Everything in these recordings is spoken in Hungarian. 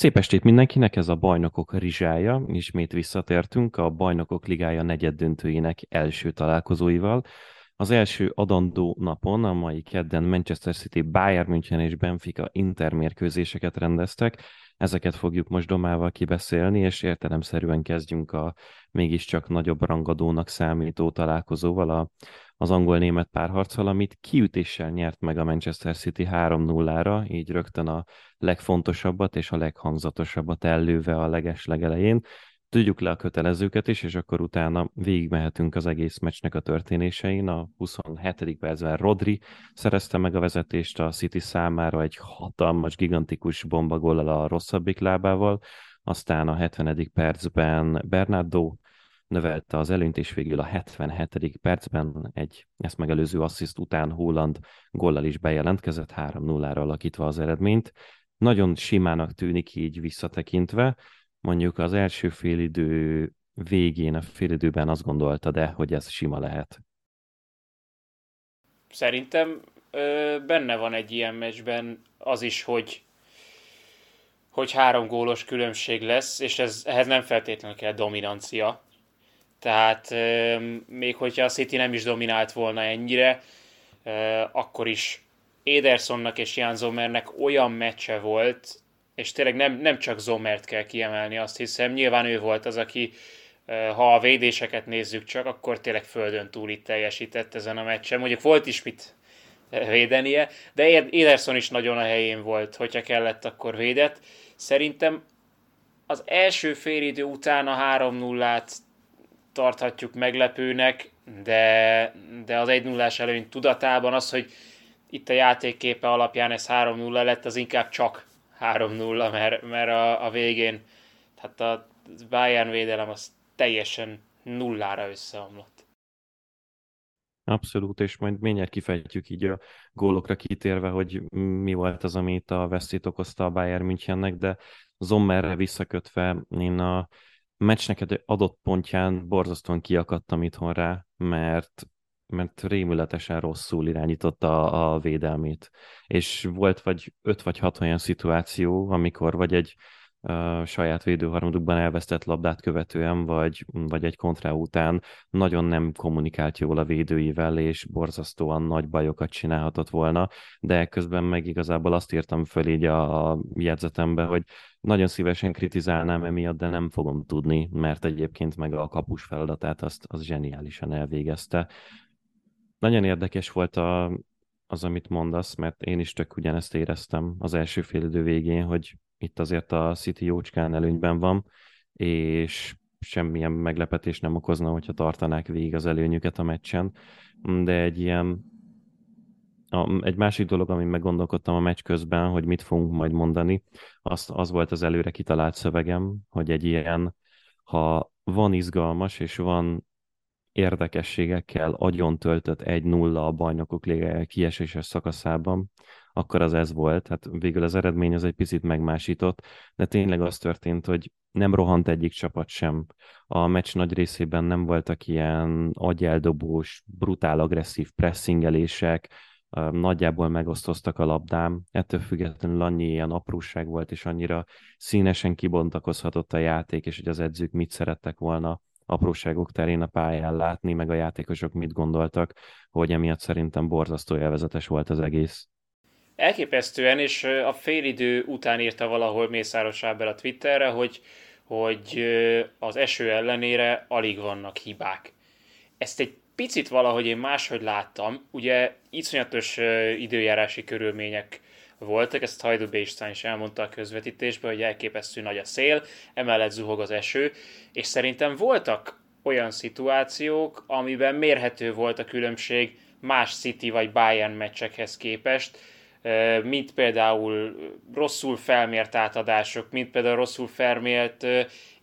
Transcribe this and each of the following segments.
Szép estét mindenkinek, ez a Bajnokok Rizsája. Ismét visszatértünk a Bajnokok Ligája negyeddöntőjének első találkozóival. Az első adandó napon, a mai kedden Manchester City, Bayern München és Benfica intermérkőzéseket rendeztek. Ezeket fogjuk most domával kibeszélni, és értelemszerűen kezdjünk a mégiscsak nagyobb rangadónak számító találkozóval, a, az angol-német párharccal, amit kiütéssel nyert meg a Manchester City 3-0-ra, így rögtön a legfontosabbat és a leghangzatosabbat ellőve a leges legelején. Tudjuk le a kötelezőket is, és akkor utána végigmehetünk az egész meccsnek a történésein. A 27. percben Rodri szerezte meg a vezetést a City számára egy hatalmas, gigantikus bombagollal a rosszabbik lábával, aztán a 70. percben Bernardo növelte az előnyt, és végül a 77. percben egy ezt megelőző assziszt után Holland gollal is bejelentkezett, 3-0-ra alakítva az eredményt. Nagyon simának tűnik így visszatekintve, mondjuk az első félidő végén, a félidőben azt gondolta, de hogy ez sima lehet. Szerintem ö, benne van egy ilyen meccsben az is, hogy hogy három gólos különbség lesz, és ez, ehhez nem feltétlenül kell dominancia. Tehát még hogyha a City nem is dominált volna ennyire, akkor is Edersonnak és Jan Zomernek olyan meccse volt, és tényleg nem, nem csak Zomert kell kiemelni, azt hiszem. Nyilván ő volt az, aki ha a védéseket nézzük csak, akkor tényleg földön túl itt teljesített ezen a meccsen. Mondjuk volt is mit védenie, de Ederson is nagyon a helyén volt, hogyha kellett, akkor védett. Szerintem az első félidő után a 3-0-át tarthatjuk meglepőnek, de, de az 1 0 előny tudatában az, hogy itt a játékképe alapján ez 3-0 lett, az inkább csak 3-0, mert, mert a, a végén tehát a Bayern védelem az teljesen nullára összeomlott. Abszolút, és majd mindjárt kifejtjük így a gólokra kitérve, hogy mi volt az, amit a vesztét okozta a Bayern Münchennek, de Zommerre visszakötve én a meccsnek egy adott pontján borzasztóan kiakadtam itthon rá, mert mert rémületesen rosszul irányította a, a védelmét. És volt vagy öt vagy hat olyan szituáció, amikor vagy egy uh, saját védőharmadukban elvesztett labdát követően, vagy, vagy egy kontra után nagyon nem kommunikált jól a védőivel, és borzasztóan nagy bajokat csinálhatott volna, de közben meg igazából azt írtam föl így a, a jegyzetembe, hogy nagyon szívesen kritizálnám emiatt, de nem fogom tudni, mert egyébként meg a kapus feladatát azt, azt zseniálisan elvégezte. Nagyon érdekes volt a, az, amit mondasz, mert én is tök ugyanezt éreztem az első fél idő végén, hogy itt azért a City jócskán előnyben van, és semmilyen meglepetés nem okozna, hogyha tartanák végig az előnyüket a meccsen, de egy ilyen egy másik dolog, amin meggondolkodtam a meccs közben, hogy mit fogunk majd mondani, az, az volt az előre kitalált szövegem, hogy egy ilyen, ha van izgalmas és van érdekességekkel agyon töltött 1-0 a bajnokok ligája kieséses szakaszában, akkor az ez volt. Hát végül az eredmény az egy picit megmásított, de tényleg az történt, hogy nem rohant egyik csapat sem. A meccs nagy részében nem voltak ilyen agyeldobós, brutál agresszív pressingelések, nagyjából megosztoztak a labdám, ettől függetlenül annyi ilyen apróság volt, és annyira színesen kibontakozhatott a játék, és hogy az edzők mit szerettek volna apróságok terén a pályán látni, meg a játékosok mit gondoltak, hogy emiatt szerintem borzasztó élvezetes volt az egész. Elképesztően, és a félidő után írta valahol Mészáros Ábel a Twitterre, hogy, hogy az eső ellenére alig vannak hibák. Ezt egy picit valahogy én máshogy láttam, ugye iszonyatos időjárási körülmények voltak, ezt Hajdu B. is elmondta a közvetítésben, hogy elképesztő nagy a szél, emellett zuhog az eső, és szerintem voltak olyan szituációk, amiben mérhető volt a különbség más City vagy Bayern meccsekhez képest, mint például rosszul felmért átadások, mint például rosszul felmért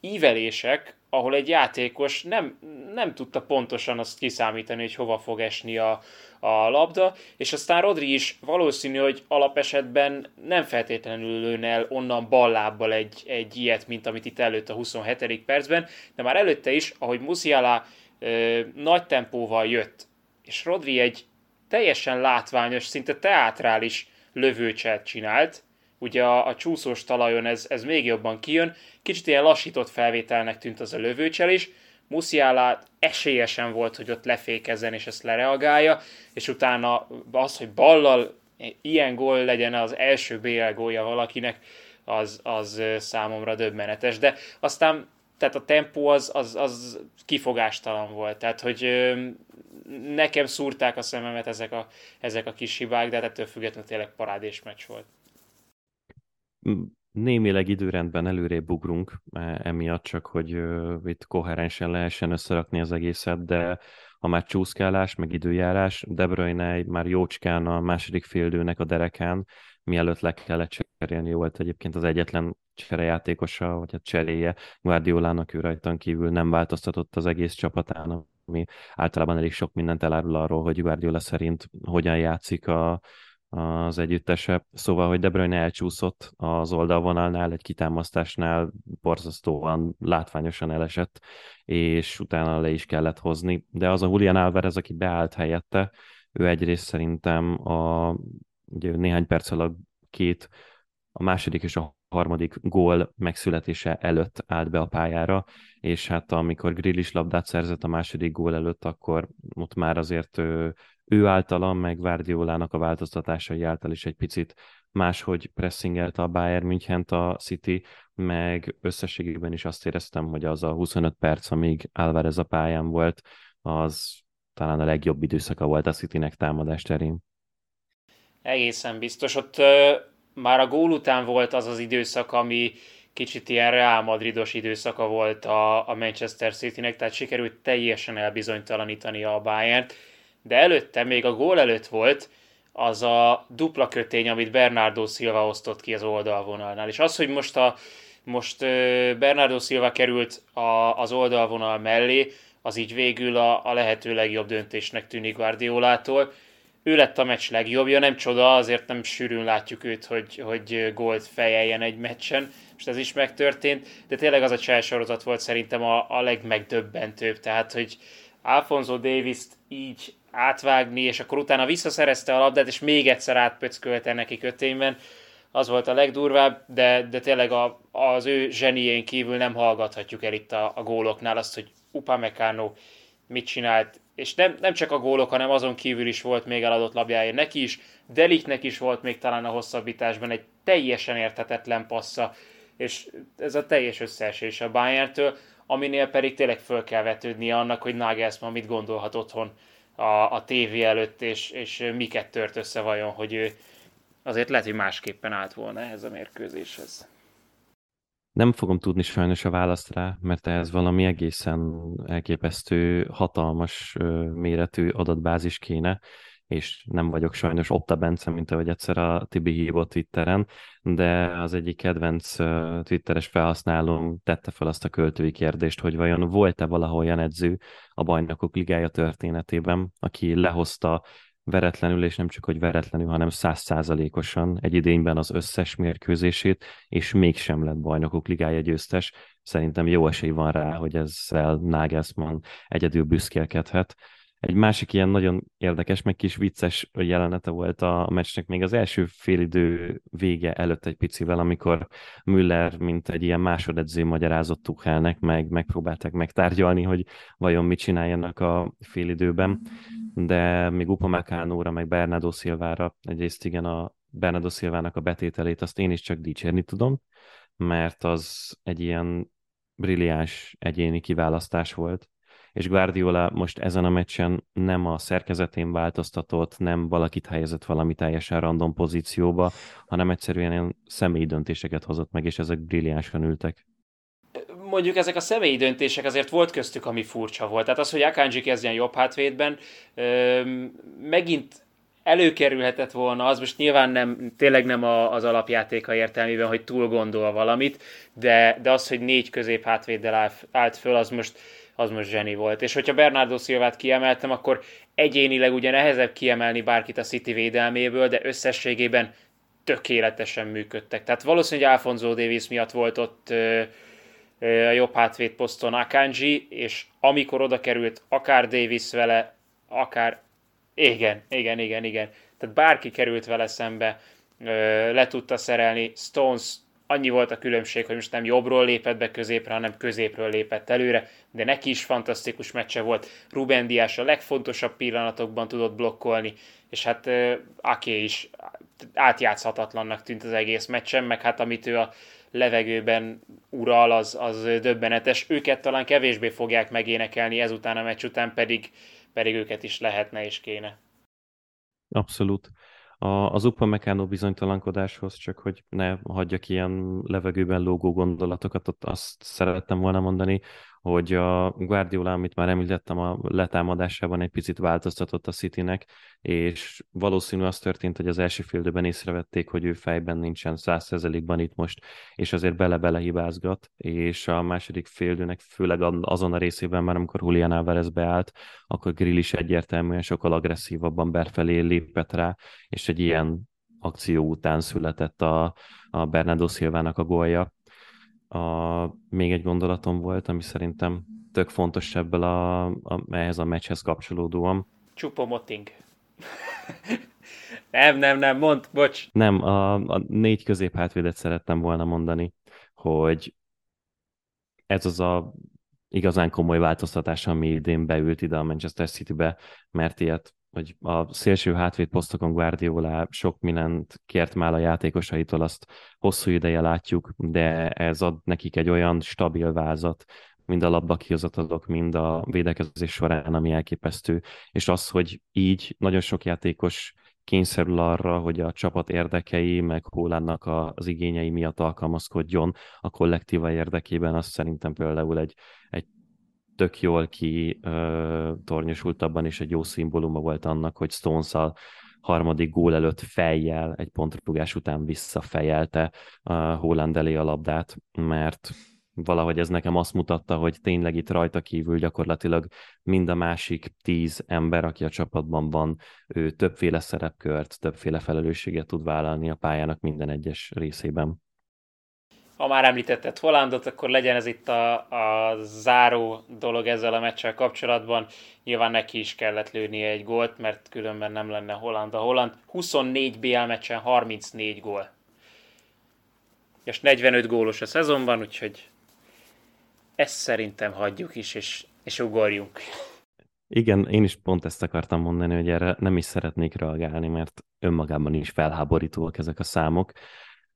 ívelések, ahol egy játékos nem, nem tudta pontosan azt kiszámítani, hogy hova fog esni a, a labda, és aztán Rodri is valószínű, hogy alapesetben nem feltétlenül lőne el onnan ballábbal egy, egy ilyet, mint amit itt előtt a 27. percben, de már előtte is, ahogy Musiala ö, nagy tempóval jött, és Rodri egy teljesen látványos, szinte teátrális lövőcselt csinált, ugye a, a csúszós talajon ez, ez még jobban kijön. Kicsit ilyen lassított felvételnek tűnt az a lövőcselés. Musiala esélyesen volt, hogy ott lefékezzen és ezt lereagálja, és utána az, hogy ballal ilyen gól legyen az első BL gólja valakinek, az, az számomra döbbenetes. De aztán tehát a tempó az, az, az kifogástalan volt. Tehát, hogy nekem szúrták a szememet ezek a, ezek a kis hibák, de hát ettől függetlenül tényleg parádés meccs volt. Némileg időrendben előrébb ugrunk e, emiatt, csak hogy itt koherensen lehessen összerakni az egészet, de ha már csúszkálás, meg időjárás, De Bruyne már jócskán a második féldőnek a derekán, mielőtt le kellett cserélni, volt egyébként az egyetlen cserejátékosa, vagy a cseréje. Guardiolának ő rajtan kívül nem változtatott az egész csapatán, ami általában elég sok mindent elárul arról, hogy Guardiola szerint hogyan játszik a, az együttese. Szóval, hogy De Bruyne elcsúszott az oldalvonalnál, egy kitámasztásnál borzasztóan látványosan elesett, és utána le is kellett hozni. De az a Julian Alvarez, aki beállt helyette, ő egyrészt szerintem a ugye néhány perc alatt két, a második és a harmadik gól megszületése előtt állt be a pályára, és hát amikor Grill is labdát szerzett a második gól előtt, akkor ott már azért ő, ő általa, meg Guardiolának a változtatásai által is egy picit máshogy pressingelte a Bayern münchen a City, meg összességében is azt éreztem, hogy az a 25 perc, amíg Alvarez a pályán volt, az talán a legjobb időszaka volt a Citynek támadás terén. Egészen biztos. Ott már a gól után volt az az időszak, ami kicsit ilyen Real Madridos időszaka volt a, a Manchester Citynek, tehát sikerült teljesen elbizonytalanítani a bayern de előtte, még a gól előtt volt az a dupla kötény, amit Bernardo Silva osztott ki az oldalvonalnál. És az, hogy most, a, most Bernardo Silva került a, az oldalvonal mellé, az így végül a, a lehető legjobb döntésnek tűnik Guardiolától ő lett a meccs legjobbja, nem csoda, azért nem sűrűn látjuk őt, hogy, hogy gólt fejeljen egy meccsen, most ez is megtörtént, de tényleg az a cselsorozat volt szerintem a, a legmegdöbbentőbb, tehát hogy Alfonso davis így átvágni, és akkor utána visszaszerezte a labdát, és még egyszer átpöckölte neki kötényben, az volt a legdurvább, de, de tényleg a, az ő zsenién kívül nem hallgathatjuk el itt a, a góloknál azt, hogy Upamecano mit csinált, és nem, nem csak a gólok, hanem azon kívül is volt még eladott labjája neki is, Deliknek is volt még talán a hosszabbításban egy teljesen érthetetlen passza, és ez a teljes összeesés a Bayern-től, aminél pedig tényleg föl kell vetődnie annak, hogy Nagelsmann mit gondolhat otthon a, a tévé előtt, és, és miket tört össze vajon, hogy ő azért lehet, hogy másképpen állt volna ehhez a mérkőzéshez. Nem fogom tudni sajnos a választ rá, mert ehhez valami egészen elképesztő, hatalmas méretű adatbázis kéne, és nem vagyok sajnos Opta Bence, mint ahogy egyszer a Tibi hívott Twitteren, de az egyik kedvenc Twitteres felhasználóm tette fel azt a költői kérdést, hogy vajon volt-e valahol olyan edző a bajnokok ligája történetében, aki lehozta veretlenül, és nem csak, hogy veretlenül, hanem százszázalékosan egy idényben az összes mérkőzését, és mégsem lett bajnokok ligája győztes. Szerintem jó esély van rá, hogy ezzel Nagelsmann egyedül büszkélkedhet. Egy másik ilyen nagyon érdekes, meg kis vicces jelenete volt a meccsnek még az első félidő vége előtt egy picivel, amikor Müller, mint egy ilyen másodedző magyarázott Tuchelnek, meg megpróbálták megtárgyalni, hogy vajon mit csináljanak a félidőben, de még Upamecánóra, meg Bernardo Silvára, egyrészt igen, a Bernardo Silvának a betételét azt én is csak dicsérni tudom, mert az egy ilyen brilliáns egyéni kiválasztás volt, és Guardiola most ezen a meccsen nem a szerkezetén változtatott, nem valakit helyezett valami teljesen random pozícióba, hanem egyszerűen ilyen személyi döntéseket hozott meg, és ezek brilliánsan ültek. Mondjuk ezek a személyi döntések azért volt köztük, ami furcsa volt. Tehát az, hogy Akanji kezdjen jobb hátvédben, megint előkerülhetett volna, az most nyilván nem, tényleg nem a, az alapjátéka értelmében, hogy túl gondol valamit, de, de az, hogy négy közép hátvéddel állt föl, az most az most zseni volt. És hogyha Bernardo Silvát kiemeltem, akkor egyénileg ugye nehezebb kiemelni bárkit a City védelméből, de összességében tökéletesen működtek. Tehát valószínűleg Alfonso Davis miatt volt ott ö, a jobb hátvéd poszton Akanji, és amikor oda került akár Davis vele, akár igen, igen, igen, igen. Tehát bárki került vele szembe, le tudta szerelni. Stones annyi volt a különbség, hogy most nem jobbról lépett be középre, hanem középről lépett előre, de neki is fantasztikus meccse volt. Ruben Dias a legfontosabb pillanatokban tudott blokkolni, és hát uh, Aké is átjátszhatatlannak tűnt az egész meccsen, meg hát amit ő a levegőben ural, az, az döbbenetes. Őket talán kevésbé fogják megénekelni, ezután a meccs után pedig, pedig őket is lehetne és kéne. Abszolút. A, az Upamecano bizonytalankodáshoz, csak hogy ne hagyjak ilyen levegőben lógó gondolatokat, ott azt szerettem volna mondani, hogy a Guardiola, amit már említettem, a letámadásában egy picit változtatott a Citynek, és valószínű az történt, hogy az első félidőben észrevették, hogy ő fejben nincsen százszerzelékban itt most, és azért bele-bele hibázgat, és a második félidőnek főleg azon a részében már, amikor Julian Álvarez beállt, akkor Grill is egyértelműen sokkal agresszívabban berfelé lépett rá, és egy ilyen akció után született a, a Bernardo Silvának a gólja, a, még egy gondolatom volt, ami szerintem tök fontos ebből a, a, ehhez a meccshez kapcsolódóan. Csupomotting. nem, nem, nem, mond, bocs. Nem, a, a négy középhátvédet szerettem volna mondani, hogy ez az a igazán komoly változtatás, ami idén beült ide a Manchester City-be, mert ilyet hogy a szélső hátvéd posztokon Guardiola sok mindent kért már a játékosaitól, azt hosszú ideje látjuk, de ez ad nekik egy olyan stabil vázat, mind a labba kihozatalok, mind a védekezés során, ami elképesztő. És az, hogy így nagyon sok játékos kényszerül arra, hogy a csapat érdekei, meg Hólának az igényei miatt alkalmazkodjon a kollektíva érdekében, az szerintem például egy, egy tök jól ki uh, tornyosult abban, és egy jó szimbóluma volt annak, hogy stones harmadik gól előtt fejjel, egy pontrugás után visszafejelte a Holland elé a labdát, mert valahogy ez nekem azt mutatta, hogy tényleg itt rajta kívül gyakorlatilag mind a másik tíz ember, aki a csapatban van, ő többféle szerepkört, többféle felelősséget tud vállalni a pályának minden egyes részében ha már említetted Hollandot, akkor legyen ez itt a, a záró dolog ezzel a meccsel kapcsolatban. Nyilván neki is kellett lőnie egy gólt, mert különben nem lenne Holland a Holland. 24 BL meccsen 34 gól. És 45 gólos a szezonban, úgyhogy ezt szerintem hagyjuk is, és, és ugorjunk. Igen, én is pont ezt akartam mondani, hogy erre nem is szeretnék reagálni, mert önmagában is felháborítóak ezek a számok.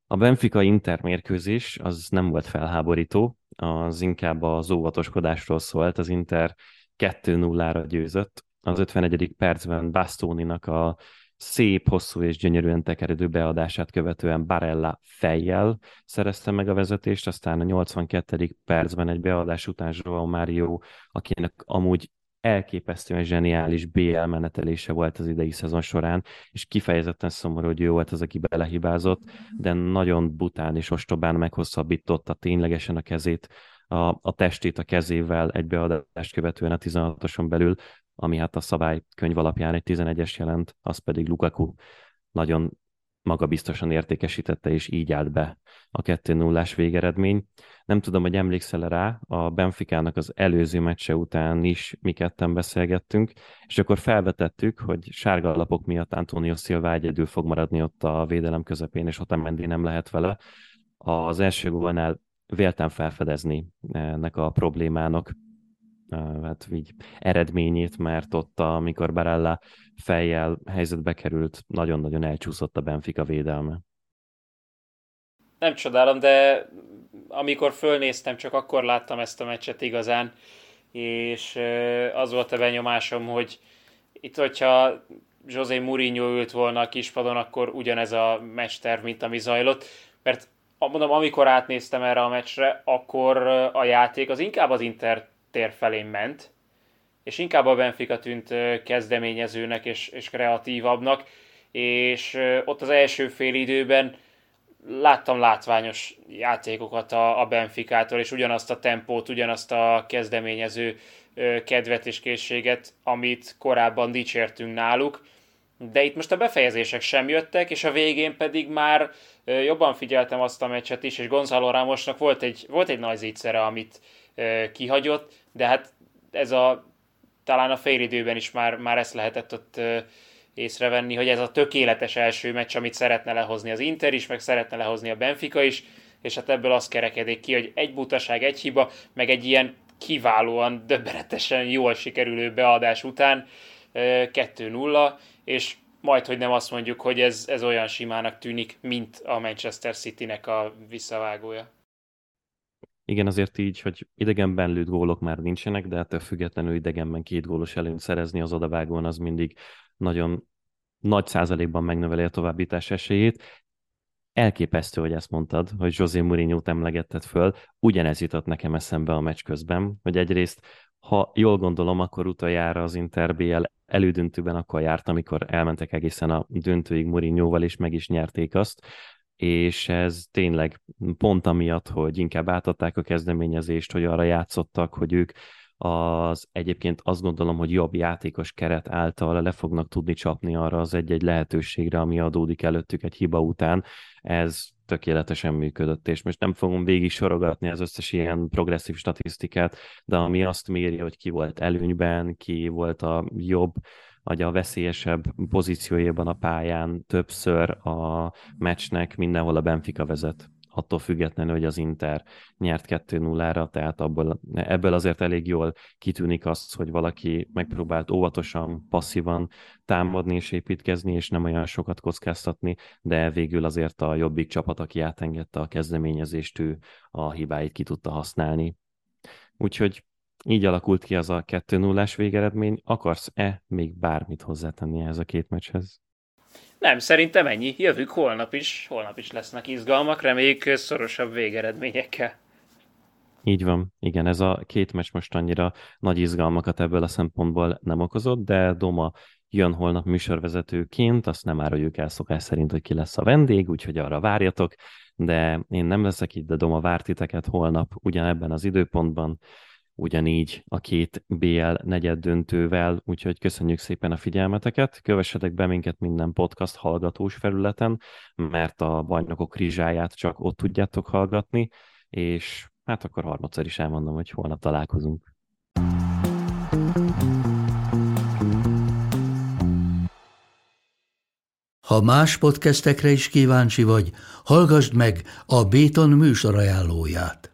A Benfica Inter mérkőzés az nem volt felháborító, az inkább az óvatoskodásról szólt, az Inter 2-0-ra győzött. Az 51. percben Bastoninak a szép, hosszú és gyönyörűen tekerődő beadását követően Barella fejjel szerezte meg a vezetést, aztán a 82. percben egy beadás után Joao Mario, akinek amúgy elképesztően zseniális BL menetelése volt az idei szezon során, és kifejezetten szomorú, hogy ő volt az, aki belehibázott, de nagyon bután és ostobán meghosszabbította ténylegesen a kezét, a, a testét a kezével egy beadást követően a 16-oson belül, ami hát a szabálykönyv alapján egy 11-es jelent, az pedig Lukaku. Nagyon magabiztosan értékesítette, és így állt be a 2-0-ás végeredmény. Nem tudom, hogy emlékszel rá, a Benficának az előző meccse után is mi ketten beszélgettünk, és akkor felvetettük, hogy sárga alapok miatt Antonio Silva egyedül fog maradni ott a védelem közepén, és Otamendi nem lehet vele. Az első gólnál véltem felfedezni ennek a problémának hát így eredményét, mert ott, amikor Barella fejjel helyzetbe került, nagyon-nagyon elcsúszott a Benfica védelme. Nem csodálom, de amikor fölnéztem, csak akkor láttam ezt a meccset igazán, és az volt a benyomásom, hogy itt, hogyha José Mourinho ült volna a kispadon, akkor ugyanez a meccsterv, mint ami zajlott, mert mondom, amikor átnéztem erre a meccsre, akkor a játék az inkább az Inter tér felé ment, és inkább a Benfica tűnt kezdeményezőnek és, és kreatívabbnak, és ott az első fél időben láttam látványos játékokat a, a Benficától, és ugyanazt a tempót, ugyanazt a kezdeményező kedvet és készséget, amit korábban dicsértünk náluk, de itt most a befejezések sem jöttek, és a végén pedig már jobban figyeltem azt a meccset is, és Gonzalo Ramosnak volt egy, volt egy nagy zicere, amit kihagyott, de hát ez a talán a félidőben is már, már ezt lehetett ott észrevenni, hogy ez a tökéletes első meccs, amit szeretne lehozni az Inter is, meg szeretne lehozni a Benfica is, és hát ebből az kerekedik ki, hogy egy butaság, egy hiba, meg egy ilyen kiválóan, döbbenetesen jól sikerülő beadás után 2-0, és majd, hogy nem azt mondjuk, hogy ez, ez olyan simának tűnik, mint a Manchester City-nek a visszavágója. Igen, azért így, hogy idegenben lőtt gólok már nincsenek, de ettől függetlenül idegenben két gólos előnyt szerezni az odavágón az mindig nagyon nagy százalékban megnöveli a továbbítás esélyét. Elképesztő, hogy ezt mondtad, hogy José Mourinho-t emlegetted föl. Ugyanez jutott nekem eszembe a meccs közben, hogy egyrészt, ha jól gondolom, akkor utoljára az Inter BL elődöntőben akkor járt, amikor elmentek egészen a döntőig Mourinho-val, és meg is nyerték azt és ez tényleg pont amiatt, hogy inkább átadták a kezdeményezést, hogy arra játszottak, hogy ők az egyébként azt gondolom, hogy jobb játékos keret által le fognak tudni csapni arra az egy-egy lehetőségre, ami adódik előttük egy hiba után. Ez tökéletesen működött, és most nem fogom végig sorogatni az összes ilyen progresszív statisztikát, de ami azt méri, hogy ki volt előnyben, ki volt a jobb, vagy a veszélyesebb pozíciójában a pályán többször a meccsnek mindenhol a Benfica vezet attól függetlenül, hogy az Inter nyert 2-0-ra, tehát abból, ebből azért elég jól kitűnik az, hogy valaki megpróbált óvatosan, passzívan támadni és építkezni, és nem olyan sokat kockáztatni, de végül azért a jobbik csapat, aki átengedte a kezdeményezést, ő a hibáit ki tudta használni. Úgyhogy így alakult ki az a 2 0 végeredmény. Akarsz-e még bármit hozzátenni ehhez a két meccshez? Nem, szerintem ennyi. Jövünk holnap is. Holnap is lesznek izgalmak, reméljük szorosabb végeredményekkel. Így van, igen, ez a két meccs most annyira nagy izgalmakat ebből a szempontból nem okozott, de Doma jön holnap műsorvezetőként, azt nem áruljuk el szokás szerint, hogy ki lesz a vendég, úgyhogy arra várjatok, de én nem leszek itt, de Doma várt titeket holnap ugyanebben az időpontban, ugyanígy a két BL negyed döntővel, úgyhogy köszönjük szépen a figyelmeteket, kövessetek be minket minden podcast hallgatós felületen, mert a bajnokok krizsáját csak ott tudjátok hallgatni, és hát akkor harmadszor is elmondom, hogy holnap találkozunk. Ha más podcastekre is kíváncsi vagy, hallgassd meg a Béton műsor ajánlóját.